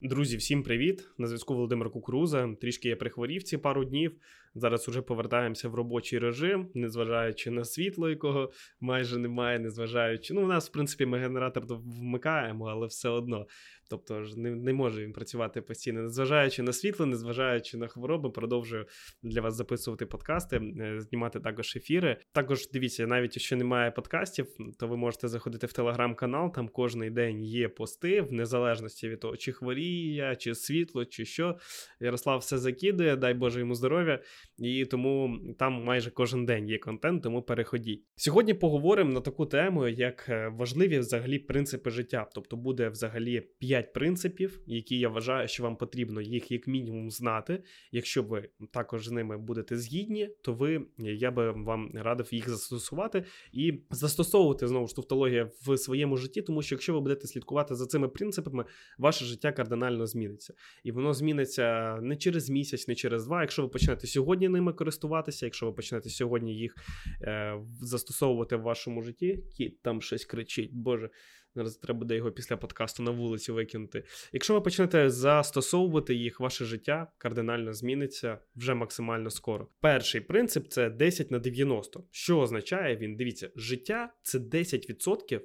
Друзі, всім привіт! На зв'язку Володимир Кукуруза. Трішки я прихворів ці пару днів. Зараз уже повертаємося в робочий режим, незважаючи на світло, якого майже немає, незважаючи. Ну, у нас, в принципі, ми генератор вмикаємо, але все одно. Тобто ж не не може він працювати постійно, незважаючи на світло, незважаючи на хвороби, продовжую для вас записувати подкасти, е, знімати також ефіри. Також дивіться, навіть якщо немає подкастів, то ви можете заходити в телеграм-канал. Там кожний день є пости, в незалежності від того, чи хворіє чи світло, чи що. Ярослав все закидує, дай Боже йому здоров'я. І тому там майже кожен день є контент, тому переходіть. Сьогодні поговоримо на таку тему, як е, важливі взагалі принципи життя. Тобто буде взагалі 5 принципів, які я вважаю, що вам потрібно їх як мінімум знати. Якщо ви також з ними будете згідні, то ви я би вам радив їх застосувати і застосовувати знову ж тавтологія в своєму житті, тому що якщо ви будете слідкувати за цими принципами, ваше життя кардинально зміниться. І воно зміниться не через місяць, не через два. Якщо ви почнете сьогодні ними користуватися, якщо ви почнете сьогодні їх е, застосовувати в вашому житті, кіт там щось кричить, Боже. Зараз треба буде його після подкасту на вулиці викинути. Якщо ви почнете застосовувати їх, ваше життя кардинально зміниться вже максимально скоро. Перший принцип це 10 на 90. Що означає він? Дивіться, життя це 10%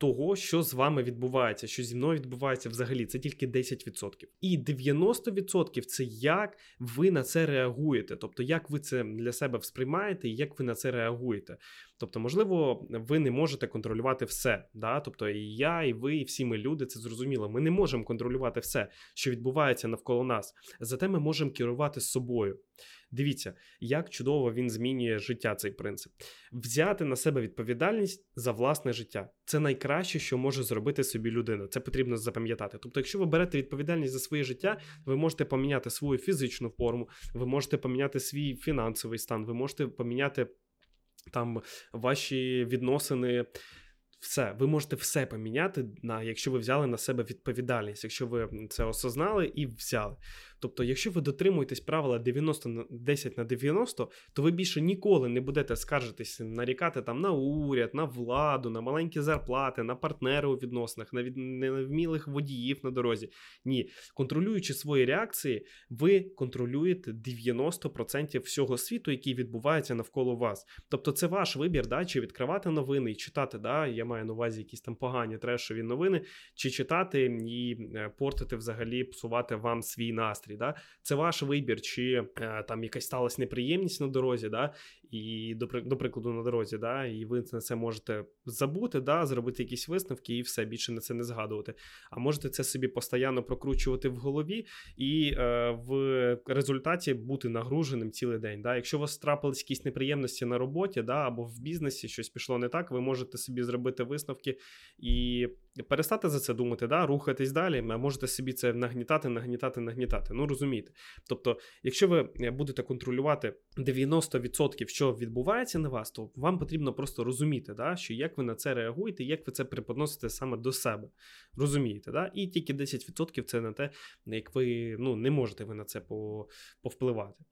того, що з вами відбувається, що зі мною відбувається взагалі, це тільки 10%. І 90% це як ви на це реагуєте, тобто як ви це для себе сприймаєте і як ви на це реагуєте. Тобто, можливо, ви не можете контролювати все. Да? Тобто, і я, і ви, і всі ми люди, це зрозуміло. Ми не можемо контролювати все, що відбувається навколо нас. Зате ми можемо керувати собою. Дивіться, як чудово він змінює життя цей принцип. Взяти на себе відповідальність за власне життя це найкраще, що може зробити собі людина. Це потрібно запам'ятати. Тобто, якщо ви берете відповідальність за своє життя, ви можете поміняти свою фізичну форму, ви можете поміняти свій фінансовий стан, ви можете поміняти там ваші відносини все, ви можете все поміняти, на, якщо ви взяли на себе відповідальність, якщо ви це осознали і взяли. Тобто, якщо ви дотримуєтесь правила 90 на 10 на 90, то ви більше ніколи не будете скаржитися, нарікати там на уряд, на владу, на маленькі зарплати, на партнери у відносинах, на від... невмілих водіїв на дорозі. Ні, контролюючи свої реакції, ви контролюєте 90% всього світу, який відбувається навколо вас. Тобто, це ваш вибір, да, чи відкривати новини і читати. да, Я маю на увазі якісь там погані трешові новини, чи читати і е, портити взагалі, псувати вам свій настрій Да? Це ваш вибір, чи е, там якась сталася неприємність на дорозі, да? І до прикладу на дорозі, да? і ви на це можете забути, да? зробити якісь висновки і все більше на це не згадувати. А можете це собі постійно прокручувати в голові і е, в результаті бути нагруженим цілий день. Да? Якщо у вас трапились якісь неприємності на роботі, да? або в бізнесі щось пішло не так, ви можете собі зробити висновки і перестати за це думати, да? рухатись далі, можете собі це нагнітати, нагнітати, нагнітати. Ну розумієте. Тобто, якщо ви е, будете контролювати 90%, що відбувається на вас, то вам потрібно просто розуміти, да, що як ви на це реагуєте, як ви це преподносите саме до себе. Розумієте, да? І тільки 10% це на те, як ви ну, не можете ви на це повпливати.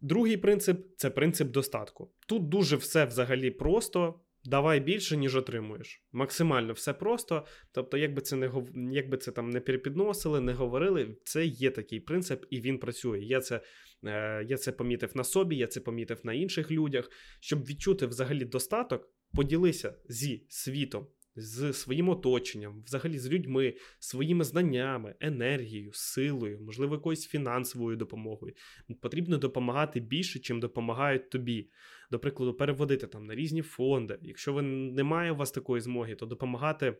Другий принцип це принцип достатку. Тут дуже все взагалі просто. Давай більше, ніж отримуєш. Максимально все просто. Тобто, як би це не як це там не перепідносили, не говорили, це є такий принцип, і він працює. Я це е, я це помітив на собі, я це помітив на інших людях. Щоб відчути взагалі достаток, поділися зі світом з своїм оточенням, взагалі з людьми, своїми знаннями, енергією, силою, можливо, якоюсь фінансовою допомогою. Потрібно допомагати більше, чим допомагають тобі. До прикладу, переводити там на різні фонди. Якщо ви немає у вас такої змоги, то допомагати.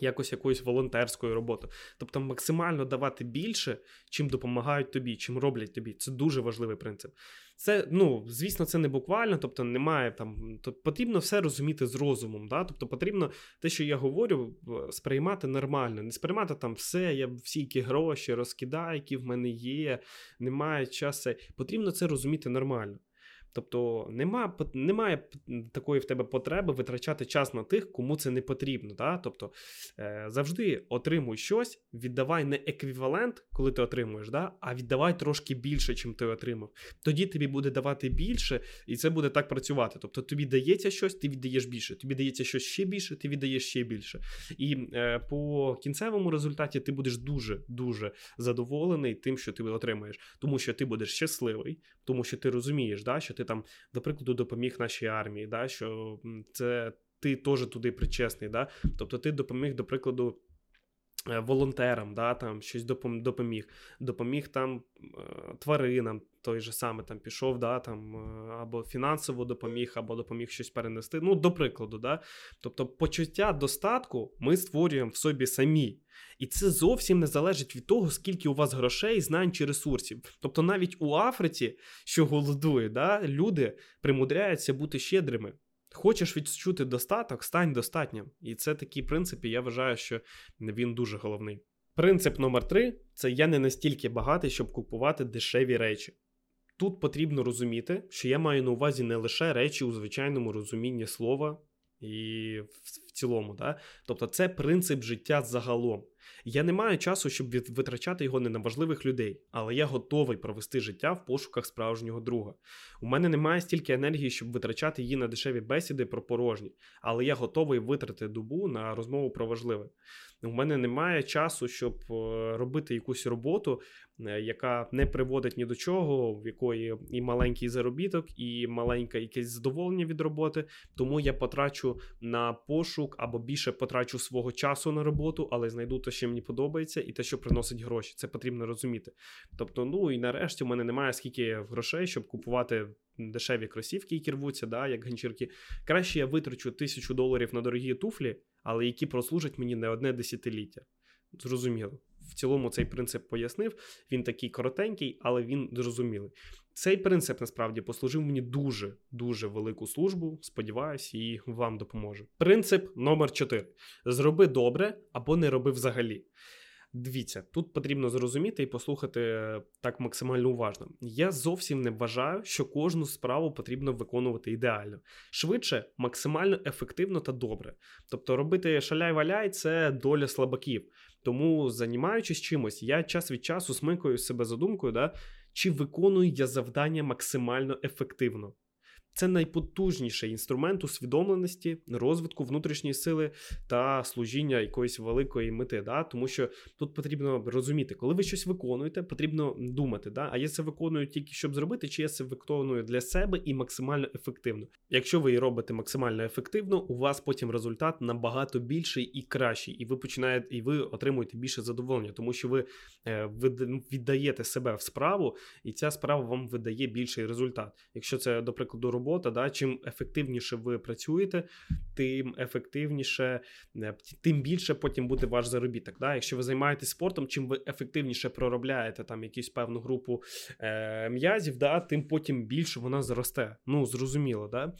Якось якоюсь волонтерською роботою. Тобто максимально давати більше, чим допомагають тобі, чим роблять тобі. Це дуже важливий принцип. Це, ну, звісно, це не буквально, тобто немає там. То потрібно все розуміти з розумом. Да? Тобто потрібно те, що я говорю, сприймати нормально. Не сприймати там все, я всі які гроші розкидаю, які в мене є, немає часу. Потрібно це розуміти нормально. Тобто нема, немає такої в тебе потреби витрачати час на тих, кому це не потрібно. Да? Тобто е, завжди отримуй щось, віддавай не еквівалент, коли ти отримуєш, да? а віддавай трошки більше, чим ти отримав. Тоді тобі буде давати більше, і це буде так працювати. Тобто тобі дається щось, ти віддаєш більше. Тобі дається щось ще більше, ти віддаєш ще більше. І е, по кінцевому результаті ти будеш дуже дуже задоволений тим, що ти отримаєш, тому що ти будеш щасливий, тому що ти розумієш, да, що ти там, до прикладу, допоміг нашій армії, да, що це ти теж туди причесний. Да? Тобто ти допоміг, до прикладу. Е, волонтерам, да, там щось допоміг, допоміг там е, тваринам, той же саме там пішов, да, там е, або фінансово допоміг, або допоміг щось перенести. Ну, до прикладу, да. Тобто, почуття достатку ми створюємо в собі самі. І це зовсім не залежить від того, скільки у вас грошей, знань чи ресурсів. Тобто, навіть у Африці, що голодує, да, люди примудряються бути щедрими. Хочеш відчути достаток, стань достатнім. І це такий принцип, і я вважаю, що він дуже головний. Принцип номер три це я не настільки багатий, щоб купувати дешеві речі. Тут потрібно розуміти, що я маю на увазі не лише речі у звичайному розумінні слова і в цілому. Да? Тобто це принцип життя загалом. Я не маю часу, щоб витрачати його не на важливих людей, але я готовий провести життя в пошуках справжнього друга. У мене немає стільки енергії, щоб витрачати її на дешеві бесіди про порожні, але я готовий витратити добу на розмову про важливе. У мене немає часу, щоб е, робити якусь роботу, е, яка не приводить ні до чого, в якої і маленький заробіток, і маленьке якесь задоволення від роботи. Тому я потрачу на пошук або більше потрачу свого часу на роботу, але знайду те, що мені подобається, і те, що приносить гроші. Це потрібно розуміти. Тобто, ну і нарешті в мене немає скільки грошей, щоб купувати. Дешеві кросівки, які рвуться, да, як ганчірки. Краще я витрачу тисячу доларів на дорогі туфлі, але які прослужать мені не одне десятиліття. Зрозуміло. В цілому цей принцип пояснив. Він такий коротенький, але він зрозумілий. Цей принцип насправді послужив мені дуже дуже велику службу. Сподіваюсь, і вам допоможе. Принцип номер 4. зроби добре або не роби взагалі. Дивіться, тут потрібно зрозуміти і послухати е, так максимально уважно. Я зовсім не вважаю, що кожну справу потрібно виконувати ідеально. Швидше, максимально ефективно та добре. Тобто робити шаляй-валяй це доля слабаків. Тому, займаючись чимось, я час від часу смикаю себе задумкою, да, чи виконую я завдання максимально ефективно. Це найпотужніший інструмент усвідомленості, розвитку внутрішньої сили та служіння якоїсь великої мети. Да? Тому що тут потрібно розуміти, коли ви щось виконуєте, потрібно думати, да? а я це виконую тільки щоб зробити, чи я це виконую для себе і максимально ефективно. Якщо ви робите максимально ефективно, у вас потім результат набагато більший і кращий, і ви починаєте, і ви отримуєте більше задоволення, тому що ви е, віддаєте себе в справу, і ця справа вам видає більший результат. Якщо це, до прикладу, робота. Да? Чим ефективніше ви працюєте, тим ефективніше, е, тим більше потім буде ваш заробіток. Да? Якщо ви займаєтесь спортом, чим ви ефективніше проробляєте там якусь певну групу е, м'язів, да? тим потім більше вона зросте. Ну, зрозуміло, да?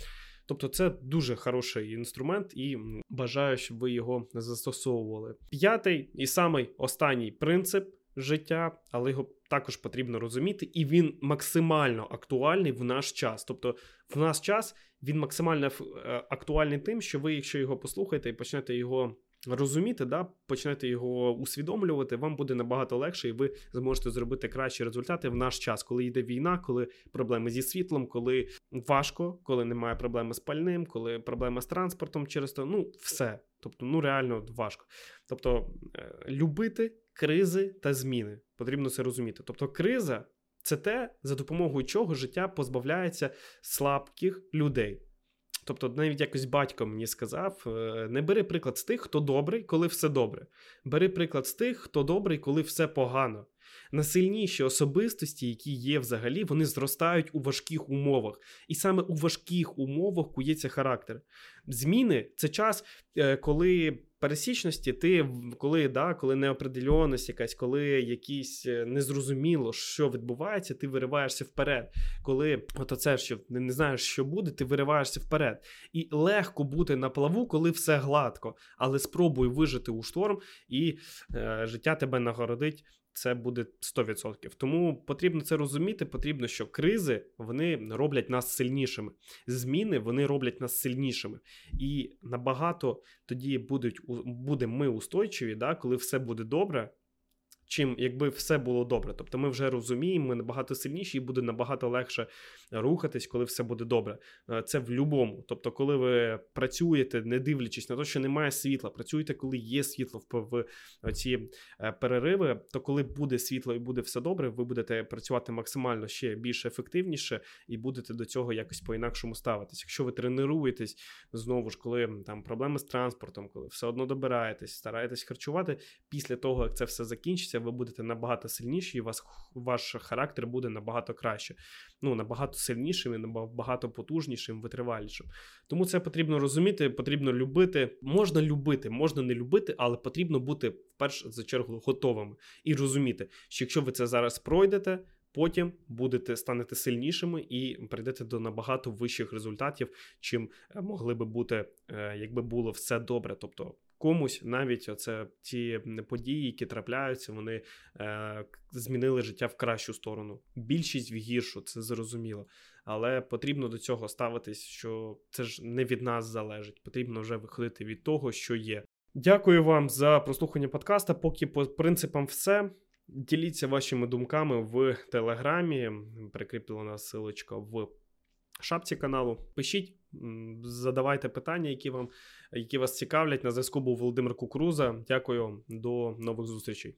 Тобто це дуже хороший інструмент, і бажаю, щоб ви його застосовували. П'ятий і самий останній принцип життя, але його також потрібно розуміти, і він максимально актуальний в наш час. Тобто, в наш час він максимально е, актуальний тим, що ви, якщо його послухаєте і почнете його. Розуміти, да, почнете його усвідомлювати, вам буде набагато легше, і ви зможете зробити кращі результати в наш час, коли йде війна, коли проблеми зі світлом, коли важко, коли немає проблеми з пальним, коли проблема з транспортом через то, ну все. Тобто, ну реально важко. Тобто, е, любити кризи та зміни. Потрібно це розуміти. Тобто, криза це те, за допомогою чого життя позбавляється слабких людей. Тобто, навіть якось батько мені сказав: е, не бери приклад з тих, хто добрий, коли все добре. Бери приклад з тих, хто добрий, коли все погано. Насильніші особистості, які є взагалі, вони зростають у важких умовах. І саме у важких умовах кується характер. Зміни це час, е, коли пересічності, ти коли, да, коли неопределеність якась, коли якісь е, незрозуміло, що відбувається, ти вириваєшся вперед. Коли от оце, що не, не знаєш, що буде, ти вириваєшся вперед. І легко бути на плаву, коли все гладко, але спробуй вижити у шторм, і е, життя тебе нагородить. Це буде 100%. Тому потрібно це розуміти. Потрібно, що кризи вони роблять нас сильнішими. Зміни вони роблять нас сильнішими. І набагато тоді будуть у- будемо ми устойчиві, да, коли все буде добре. Чим якби все було добре. Тобто ми вже розуміємо, ми набагато сильніші і буде набагато легше рухатись, коли все буде добре. Е, Це в любому. Тобто, коли ви працюєте, не дивлячись на те, що немає світла, працюєте, коли є світло в, в ці е, перериви, то коли буде світло і буде все добре, ви будете працювати максимально ще більш ефективніше і будете до цього якось по-інакшому ставитись. Якщо ви тренуєтесь знову ж, коли там проблеми з транспортом, коли все одно добираєтесь, стараєтесь харчувати, після того як це все закінчиться, ви будете набагато сильніші, і вас ваш характер буде набагато краще. Ну набагато сильнішим і набагато потужнішим, витривалішим. Тому це потрібно розуміти, потрібно любити. Можна любити, можна не любити, але потрібно бути вперше за чергу готовими і розуміти, що якщо ви це зараз пройдете. Потім будете станете сильнішими і прийдете до набагато вищих результатів, чим е, могли би бути, е, якби було все добре. Тобто комусь навіть оце ті події, які трапляються, вони е, змінили життя в кращу сторону. Більшість в гіршу, це зрозуміло. Але потрібно до цього ставитись, що це ж не від нас залежить. Потрібно вже виходити від того, що є. Дякую вам за прослухання подкаста. Поки по принципам все. Діліться вашими думками в телеграмі. Прикріплена силочка в шапці каналу. Пишіть, задавайте питання, які вам які вас цікавлять. На зв'язку був Володимир Кукруза. Дякую, до нових зустрічей.